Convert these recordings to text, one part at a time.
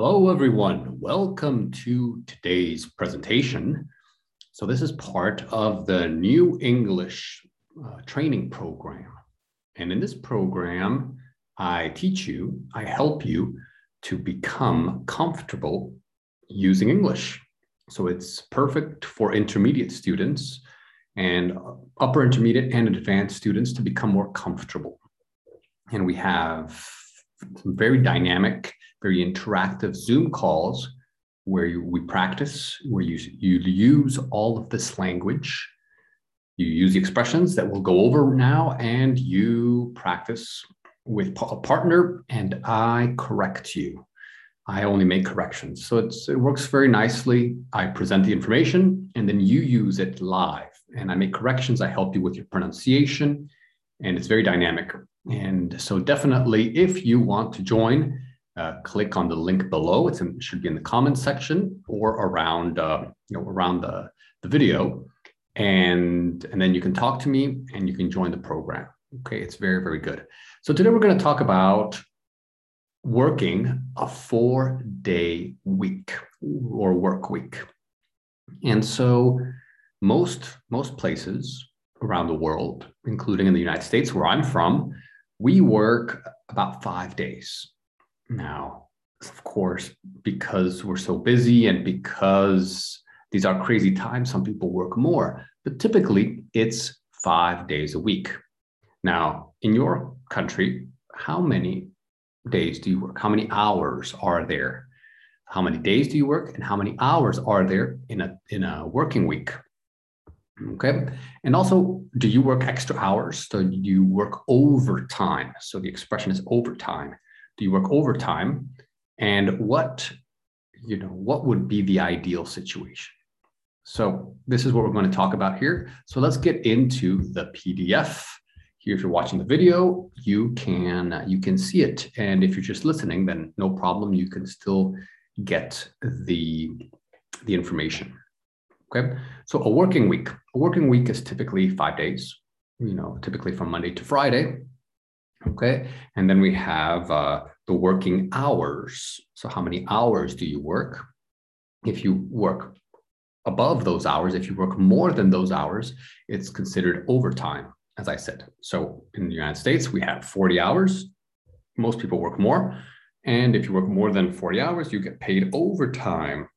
Hello, everyone. Welcome to today's presentation. So this is part of the New English uh, training program. And in this program, I teach you, I help you to become comfortable using English. So it's perfect for intermediate students and upper intermediate and advanced students to become more comfortable. And we have some very dynamic very interactive Zoom calls where you, we practice, where you, you use all of this language. You use the expressions that we'll go over now, and you practice with a partner, and I correct you. I only make corrections. So it works very nicely. I present the information, and then you use it live. And I make corrections. I help you with your pronunciation, and it's very dynamic. And so, definitely, if you want to join, uh, click on the link below. It should be in the comments section or around, uh, you know, around the, the video. And, and then you can talk to me and you can join the program. Okay, it's very, very good. So today we're going to talk about working a four day week or work week. And so most, most places around the world, including in the United States where I'm from, we work about five days now, of course, because we're so busy and because these are crazy times, some people work more, but typically it's five days a week. Now, in your country, how many days do you work? How many hours are there? How many days do you work? And how many hours are there in a, in a working week? Okay. And also, do you work extra hours? So you work overtime. So the expression is overtime do you work overtime? And what you know what would be the ideal situation? So this is what we're going to talk about here. So let's get into the pdf here if you're watching the video you can you can see it. And if you're just listening then no problem. You can still get the the information. Okay? So a working week. A working week is typically five days you know typically from monday to friday Okay. And then we have uh, the working hours. So, how many hours do you work? If you work above those hours, if you work more than those hours, it's considered overtime, as I said. So, in the United States, we have 40 hours. Most people work more. And if you work more than 40 hours, you get paid overtime.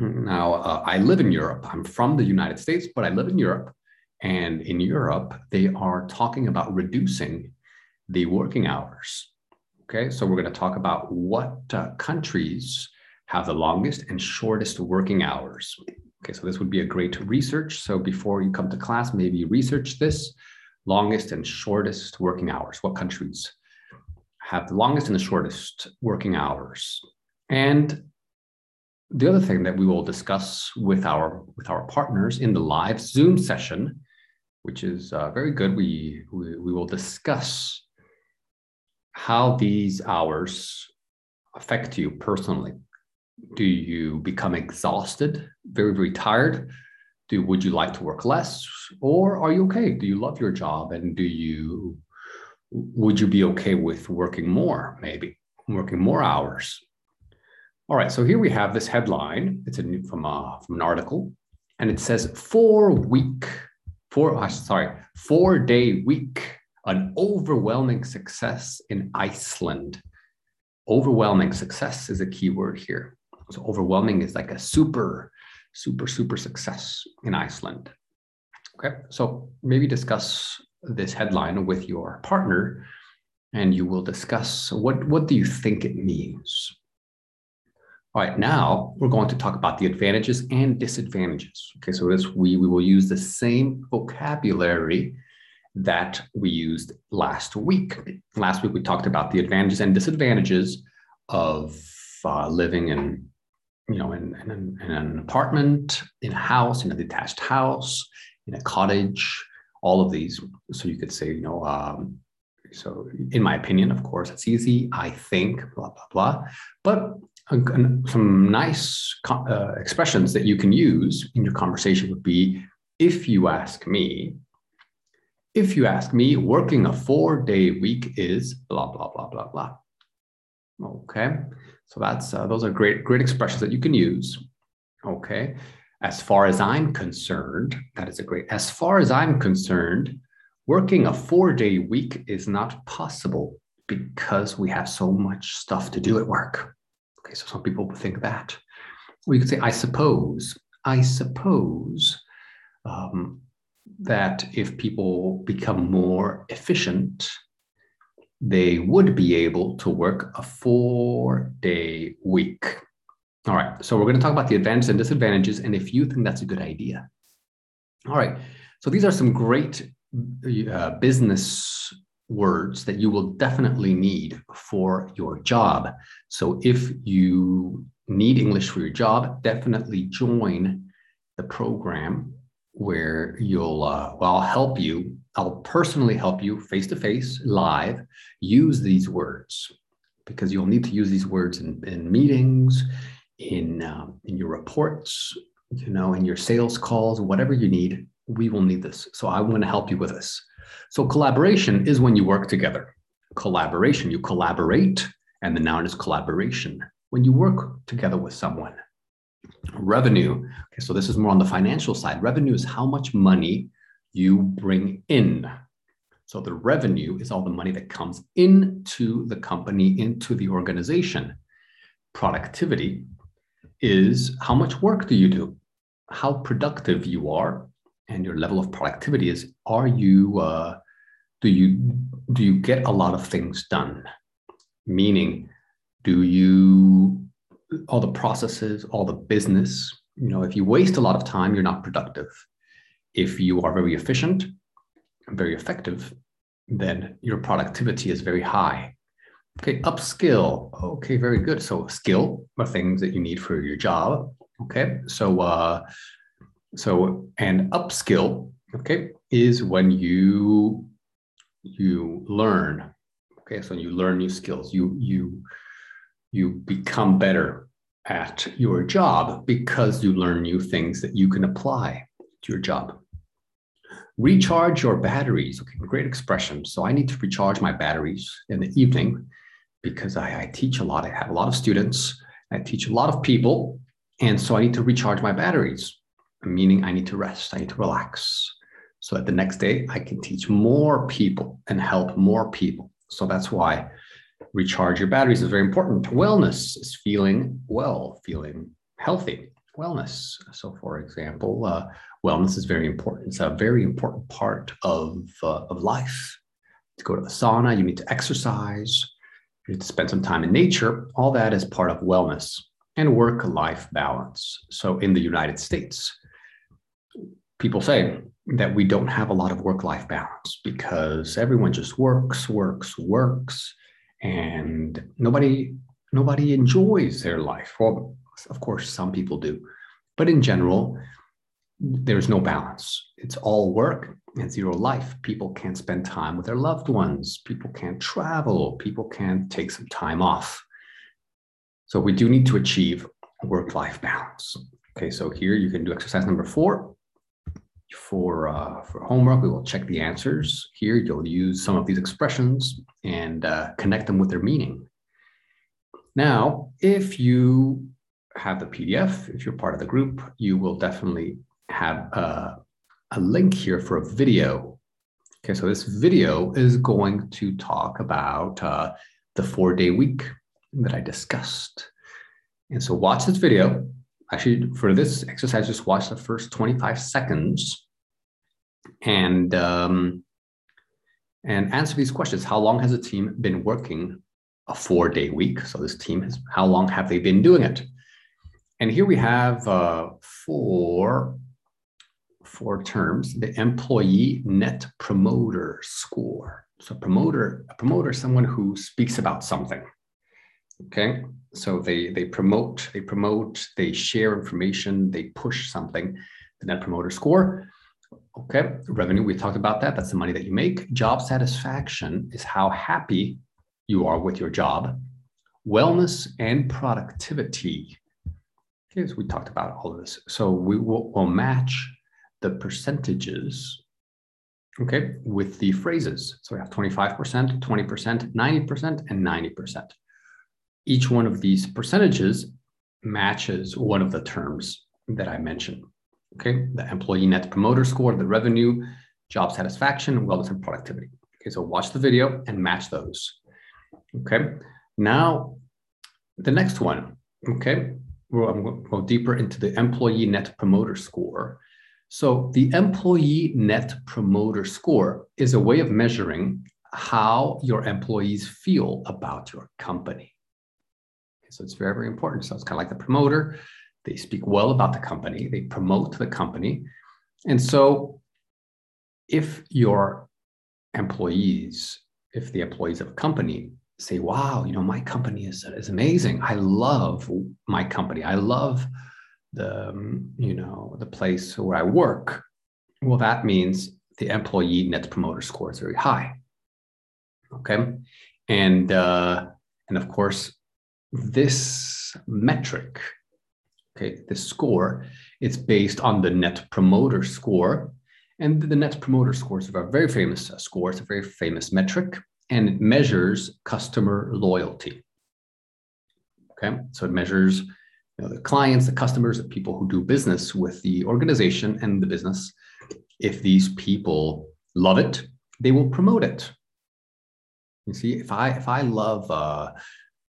Now, uh, I live in Europe. I'm from the United States, but I live in Europe. And in Europe, they are talking about reducing the working hours. Okay, so we're going to talk about what uh, countries have the longest and shortest working hours. Okay, so this would be a great research. So before you come to class, maybe research this longest and shortest working hours. What countries have the longest and the shortest working hours? And the other thing that we will discuss with our with our partners in the live Zoom session, which is uh, very good, we, we we will discuss how these hours affect you personally. Do you become exhausted, very, very tired? Do would you like to work less? Or are you okay? Do you love your job? And do you would you be okay with working more, maybe working more hours? All right, so here we have this headline. It's a, new, from, a, from an article, and it says four week, four, uh, sorry, four day week an overwhelming success in Iceland. Overwhelming success is a key word here. So, overwhelming is like a super, super, super success in Iceland. Okay, so maybe discuss this headline with your partner and you will discuss what, what do you think it means? All right, now we're going to talk about the advantages and disadvantages. Okay, so this we, we will use the same vocabulary that we used last week. Last week, we talked about the advantages and disadvantages of uh, living in, you know, in, in, in, an apartment, in a house, in a detached house, in a cottage, all of these. So you could say, you know, um, so in my opinion, of course, it's easy. I think, blah, blah, blah. But some nice uh, expressions that you can use in your conversation would be if you ask me, if you ask me, working a four day week is blah, blah, blah, blah, blah. Okay, so that's uh, those are great great expressions that you can use. Okay, as far as I'm concerned, that is a great. As far as I'm concerned, working a four day week is not possible because we have so much stuff to do at work. Okay, so some people think that. We could say, I suppose, I suppose um, that if people become more efficient, they would be able to work a four day week. All right, so we're going to talk about the advantages and disadvantages and if you think that's a good idea. All right, so these are some great uh, business words that you will definitely need for your job. So if you need English for your job, definitely join the program where you'll, uh, well, I'll help you. I'll personally help you face to face, live, use these words because you'll need to use these words in, in meetings, in, um, in your reports, you know, in your sales calls, whatever you need. We will need this. So I want to help you with this. So collaboration is when you work together. Collaboration, you collaborate, and the noun is collaboration. When you work together with someone. Revenue, okay, so this is more on the financial side. Revenue is how much money you bring in. So the revenue is all the money that comes into the company, into the organization. Productivity is how much work do you do? How productive you are and your level of productivity is are you uh, do you do you get a lot of things done meaning do you all the processes all the business. You know if you waste a lot of time you're not productive. If you are very efficient very effective then your productivity is very high. Okay upskill. Okay very good. So skill are things that you need for your job. Okay so uh so and upskill, okay, is when you you learn. Okay, so you learn new skills. You you you become better at your job because you learn new things that you can apply to your job. Recharge your batteries. Okay, great expression. So I need to recharge my batteries in the evening because I, I teach a lot. I have a lot of students. I teach a lot of people. And so I need to recharge my batteries meaning I need to rest, I need to relax. So that the next day I can teach more people and help more people. So that's why recharge your batteries is very important. Wellness is feeling well, feeling healthy. Wellness. So, for example, uh, wellness is very important. It's a very important part of, uh, of life. To go to the sauna, you need to exercise, you need to spend some time in nature. All that is part of wellness and work life balance. So, in the United States, people say that we don't have a lot of work life balance because everyone just works, works, works, and nobody nobody enjoys their life. Well, of course, some people do, but in general, there's no balance. It's all work and zero life. People can't spend time with their loved ones. People can't travel. People can't take some time off. So we do need to achieve work life balance. Okay, so here you can do exercise number four for, uh, for homework, we will check the answers. Here, you'll use some of these expressions and uh, connect them with their meaning. Now, if you have the PDF, if you're part of the group, you will definitely have a, uh, a link here for a video. Okay, so this video is going to talk about uh, the four day week that I discussed. And so watch this video. Actually, for this exercise, just watch the first 25 seconds and um, and answer these questions. How long has the team been working a four day week? So this team has how long have they been doing it? And here we have uh, four four terms: the employee net promoter score. So promoter a promoter is someone who speaks about something. Okay, so they they promote, they promote, they share information, they push something. The net promoter score Okay, revenue, we talked about that. That's the money that you make. Job satisfaction is how happy you are with your job. Wellness and productivity. Okay, so we talked about all of this. So we will we'll match the percentages, okay, with the phrases. So we have 25%, 20%, 90%, and 90%. Each one of these percentages matches one of the terms that I mentioned. Okay, the employee net promoter score, the revenue, job satisfaction, wellness, and productivity. Okay, so watch the video and match those. Okay, now the next one. Okay, we'll, I'm go deeper into the employee net promoter score. So the employee net promoter score is a way of measuring how your employees feel about your company. So it's very, very important. So it's kind of like the promoter. They speak well about the company, they promote the company. And so if your employees, if the employees of a company say, wow, you know, my company is, is amazing. I love my company. I love the, um, you know, the place where I work. Well, that means the employee net promoter score is very high. Okay. And, uh, and of course, this metric, okay, this score, it's based on the net promoter score. And the net promoter score is a very famous score. It's a very famous metric, and it measures customer loyalty. Okay, so it measures you know, the clients, the customers, the people who do business with the organization and the business. If these people love it, they will promote it. You see, if I if I love uh,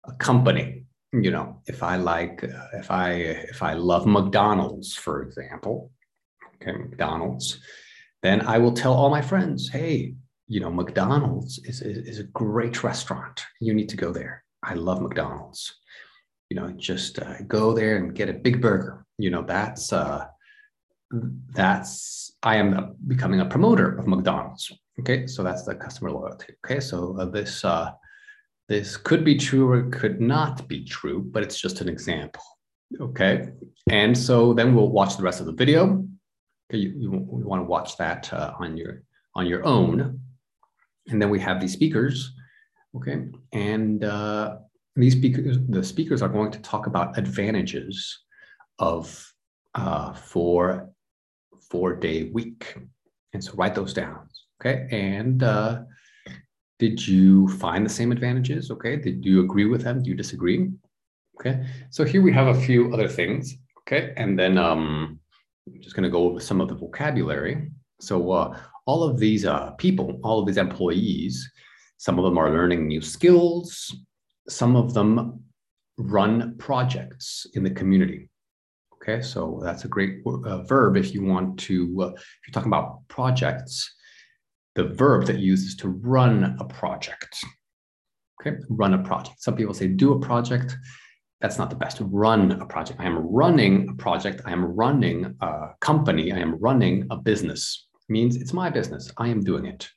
a company you know if i like uh, if i if i love mcdonald's for example okay mcdonald's then i will tell all my friends hey you know mcdonald's is, is, is a great restaurant. You need to go there. I love mcdonald's. You know just uh, go there and get a big burger. You know that's uh that's i am becoming a promoter of mcdonald's. Okay so that's the customer loyalty. Okay so uh, this uh this could be true or it could not be true, but it's just an example. Okay. And so then we'll watch the rest of the video. Okay, you, you, you want to watch that uh, on your on your own. And then we have these speakers. Okay. And uh, these speakers, the speakers are going to talk about advantages of uh, four four day week. And so write those down. Okay. And uh, did you find the same advantages? Okay. Did you agree with them? Do you disagree? Okay. So here we have a few other things. Okay. And then um, I'm just going to go over some of the vocabulary. So uh, all of these uh, people, all of these employees, some of them are learning new skills. Some of them run projects in the community. Okay, so that's a great uh, verb if you want to, uh, if you're talking about projects, the verb that uses to run a project. Okay, run a project. Some people say do a project. That's not the best. Run a project. I am running a project. I am running a company. I am running a business. It means it's my business. I am doing it.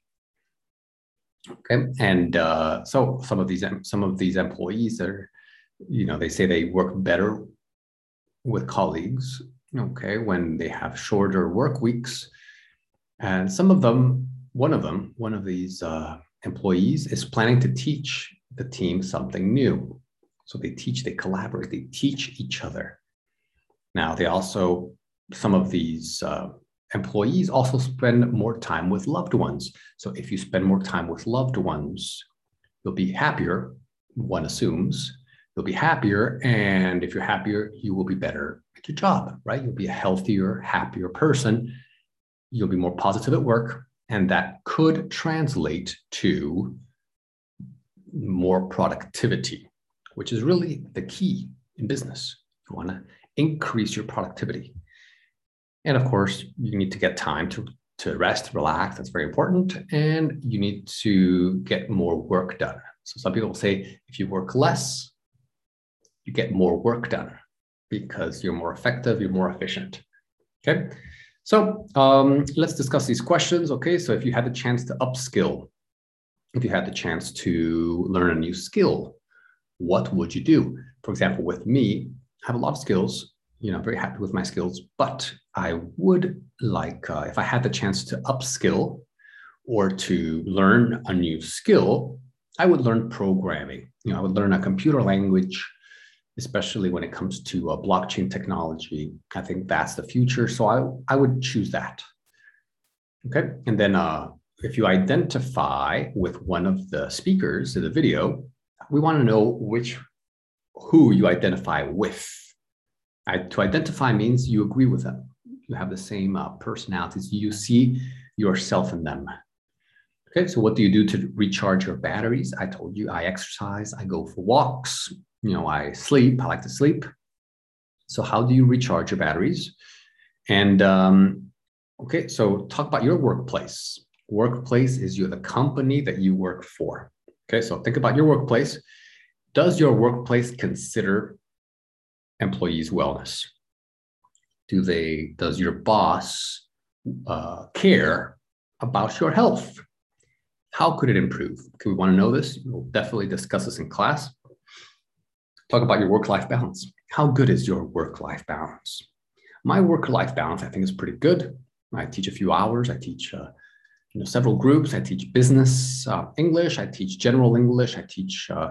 Okay, and uh, so some of these some of these employees are, you know, they say they work better with colleagues. Okay, when they have shorter work weeks, and some of them one of them, one of these uh, employees, is planning to teach the team something new. So they teach, they collaborate, they teach each other. Now, they also, some of these uh, employees also spend more time with loved ones. So if you spend more time with loved ones, you'll be happier, one assumes. You'll be happier. And if you're happier, you will be better at your job, right? You'll be a healthier, happier person. You'll be more positive at work and that could translate to more productivity, which is really the key in business. You want to increase your productivity. And of course, you need to get time to, to rest, relax. That's very important. And you need to get more work done. So some people say if you work less, you get more work done because you're more effective, you're more efficient. Okay. So um, let's discuss these questions. Okay, so if you had the chance to upskill, if you had the chance to learn a new skill, what would you do? For example, with me, I have a lot of skills. You know, I'm very happy with my skills, but I would like uh, if I had the chance to upskill or to learn a new skill, I would learn programming. You know, I would learn a computer language especially when it comes to uh, blockchain technology. I think that's the future. So I, I would choose that. Okay. And then uh, if you identify with one of the speakers in the video, we want to know which who you identify with. I, to identify means you agree with them. You have the same uh, personalities. You see yourself in them. Okay, so what do you do to recharge your batteries? I told you I exercise, I go for walks, you know, I sleep, I like to sleep. So, how do you recharge your batteries? And um, okay, so talk about your workplace. Workplace is you the company that you work for. Okay, so think about your workplace. Does your workplace consider employees' wellness? Do they? Does your boss uh, care about your health? How could it improve? Could we want to know this? We'll definitely discuss this in class. Talk about your work-life balance. How good is your work-life balance? My work-life balance, I think, is pretty good. I teach a few hours. I teach uh, you know, several groups. I teach business uh, English. I teach general English. I teach uh,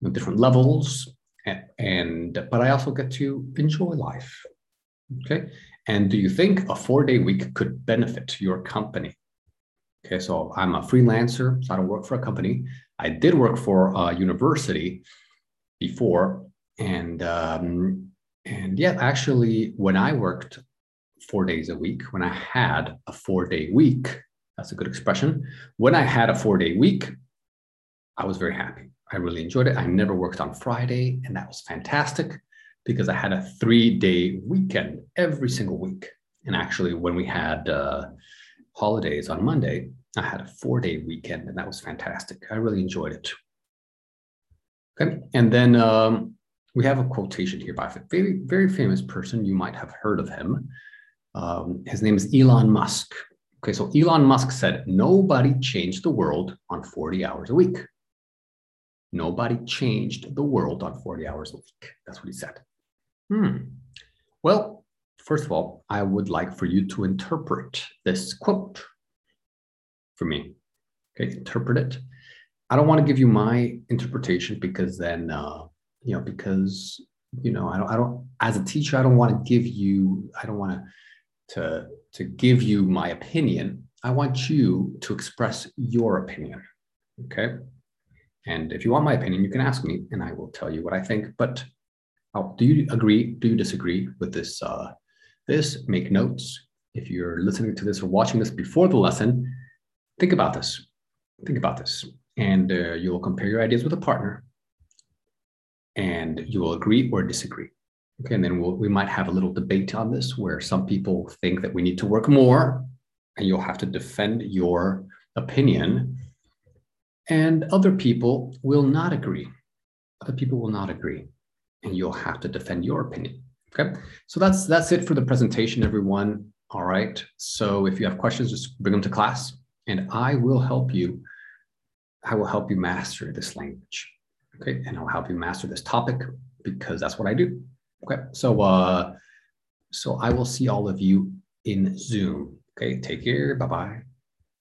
you know, different levels. And, and but I also get to enjoy life. Okay. And do you think a four-day week could benefit your company? Okay, so I'm a freelancer, so I don't work for a company. I did work for a university before, and um, and yeah, actually, when I worked four days a week, when I had a four-day week, that's a good expression. When I had a four-day week, I was very happy. I really enjoyed it. I never worked on Friday, and that was fantastic because I had a three-day weekend every single week. And actually, when we had uh, holidays on Monday, I had a four-day weekend, and that was fantastic. I really enjoyed it. Okay, and then um, we have a quotation here by a very, very famous person. You might have heard of him. Um, his name is Elon Musk. Okay, so Elon Musk said, Nobody changed the world on 40 hours a week. Nobody changed the world on 40 hours a week. That's what he said. Hmm. Well, first of all, I would like for you to interpret this quote for me. Okay, interpret it. I don't want to give you my interpretation because then, uh, you know, because you know, I don't, I don't, as a teacher, I don't want to give you, I don't want to, to, to give you my opinion. I want you to express your opinion. Okay. And if you want my opinion, you can ask me and I will tell you what I think. But oh, do you agree? Do you disagree with this? Uh, this, make notes. If you're listening to this or watching this before the lesson, think about this. Think about this. And uh, you will compare your ideas with a partner and you will agree or disagree. Okay, and then we'll, we might have a little debate on this where some people think that we need to work more and you'll have to defend your opinion. And other people will not agree. Other people will not agree. And you'll have to defend your opinion. Okay, so that's that's it for the presentation, everyone. All right. So if you have questions, just bring them to class and I will help you. I will help you master this language. Okay, and I'll help you master this topic because that's what I do. Okay, so uh, so I will see all of you in Zoom. Okay, take care. Bye bye.